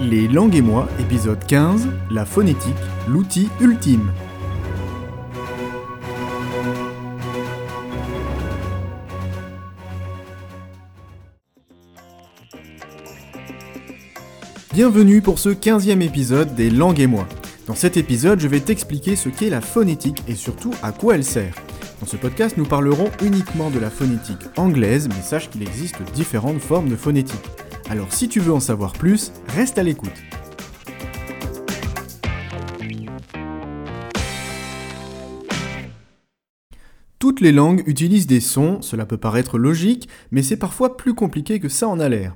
Les langues et moi, épisode 15, la phonétique, l'outil ultime. Bienvenue pour ce 15e épisode des langues et moi. Dans cet épisode, je vais t'expliquer ce qu'est la phonétique et surtout à quoi elle sert. Dans ce podcast, nous parlerons uniquement de la phonétique anglaise, mais sache qu'il existe différentes formes de phonétique. Alors si tu veux en savoir plus, reste à l'écoute. Toutes les langues utilisent des sons, cela peut paraître logique, mais c'est parfois plus compliqué que ça en a l'air.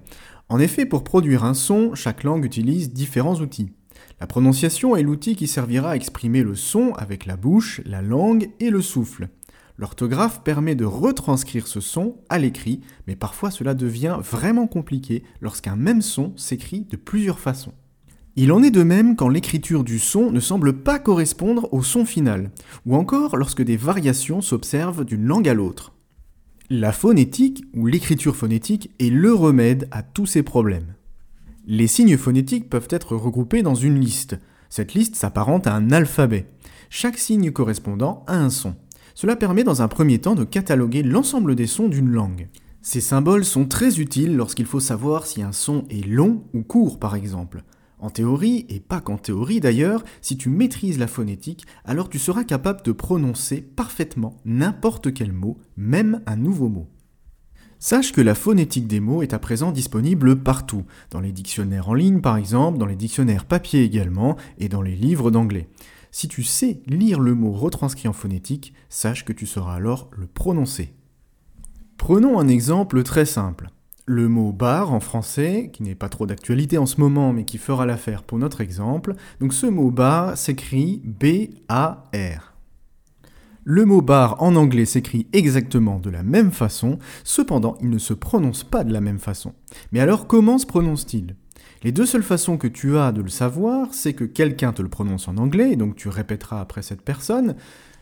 En effet, pour produire un son, chaque langue utilise différents outils. La prononciation est l'outil qui servira à exprimer le son avec la bouche, la langue et le souffle. L'orthographe permet de retranscrire ce son à l'écrit, mais parfois cela devient vraiment compliqué lorsqu'un même son s'écrit de plusieurs façons. Il en est de même quand l'écriture du son ne semble pas correspondre au son final, ou encore lorsque des variations s'observent d'une langue à l'autre. La phonétique, ou l'écriture phonétique, est le remède à tous ces problèmes. Les signes phonétiques peuvent être regroupés dans une liste. Cette liste s'apparente à un alphabet. Chaque signe correspondant a un son. Cela permet dans un premier temps de cataloguer l'ensemble des sons d'une langue. Ces symboles sont très utiles lorsqu'il faut savoir si un son est long ou court par exemple. En théorie, et pas qu'en théorie d'ailleurs, si tu maîtrises la phonétique, alors tu seras capable de prononcer parfaitement n'importe quel mot, même un nouveau mot. Sache que la phonétique des mots est à présent disponible partout, dans les dictionnaires en ligne par exemple, dans les dictionnaires papier également, et dans les livres d'anglais. Si tu sais lire le mot retranscrit en phonétique, sache que tu sauras alors le prononcer. Prenons un exemple très simple. Le mot bar en français, qui n'est pas trop d'actualité en ce moment, mais qui fera l'affaire pour notre exemple. Donc ce mot bar s'écrit B-A-R. Le mot bar en anglais s'écrit exactement de la même façon, cependant il ne se prononce pas de la même façon. Mais alors comment se prononce-t-il? Les deux seules façons que tu as de le savoir, c'est que quelqu'un te le prononce en anglais, donc tu répéteras après cette personne,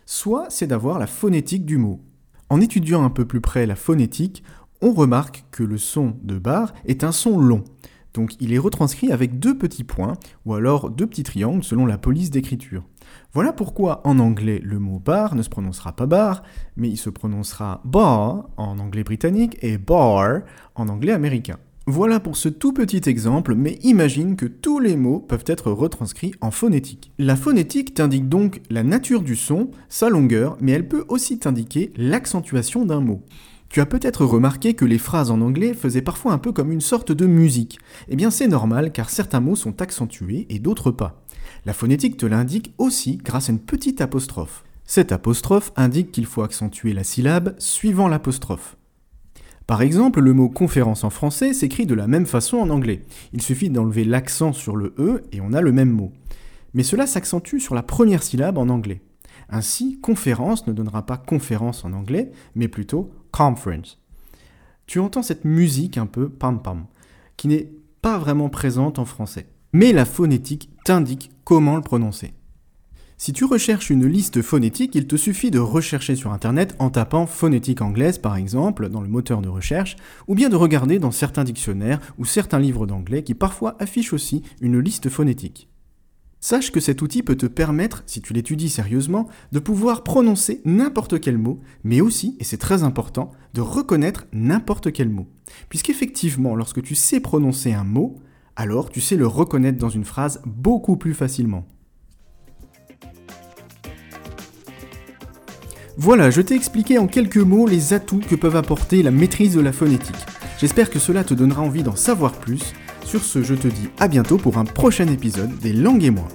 soit c'est d'avoir la phonétique du mot. En étudiant un peu plus près la phonétique, on remarque que le son de bar est un son long. Donc il est retranscrit avec deux petits points, ou alors deux petits triangles selon la police d'écriture. Voilà pourquoi en anglais le mot bar ne se prononcera pas bar, mais il se prononcera bar en anglais britannique et bar en anglais américain. Voilà pour ce tout petit exemple, mais imagine que tous les mots peuvent être retranscrits en phonétique. La phonétique t'indique donc la nature du son, sa longueur, mais elle peut aussi t'indiquer l'accentuation d'un mot. Tu as peut-être remarqué que les phrases en anglais faisaient parfois un peu comme une sorte de musique. Eh bien c'est normal car certains mots sont accentués et d'autres pas. La phonétique te l'indique aussi grâce à une petite apostrophe. Cette apostrophe indique qu'il faut accentuer la syllabe suivant l'apostrophe. Par exemple, le mot conférence en français s'écrit de la même façon en anglais. Il suffit d'enlever l'accent sur le E et on a le même mot. Mais cela s'accentue sur la première syllabe en anglais. Ainsi, conférence ne donnera pas conférence en anglais, mais plutôt conference. Tu entends cette musique un peu pam pam, qui n'est pas vraiment présente en français. Mais la phonétique t'indique comment le prononcer. Si tu recherches une liste phonétique, il te suffit de rechercher sur Internet en tapant phonétique anglaise par exemple dans le moteur de recherche, ou bien de regarder dans certains dictionnaires ou certains livres d'anglais qui parfois affichent aussi une liste phonétique. Sache que cet outil peut te permettre, si tu l'étudies sérieusement, de pouvoir prononcer n'importe quel mot, mais aussi, et c'est très important, de reconnaître n'importe quel mot. Puisqu'effectivement, lorsque tu sais prononcer un mot, alors tu sais le reconnaître dans une phrase beaucoup plus facilement. Voilà, je t'ai expliqué en quelques mots les atouts que peuvent apporter la maîtrise de la phonétique. J'espère que cela te donnera envie d'en savoir plus. Sur ce, je te dis à bientôt pour un prochain épisode des langues et moi.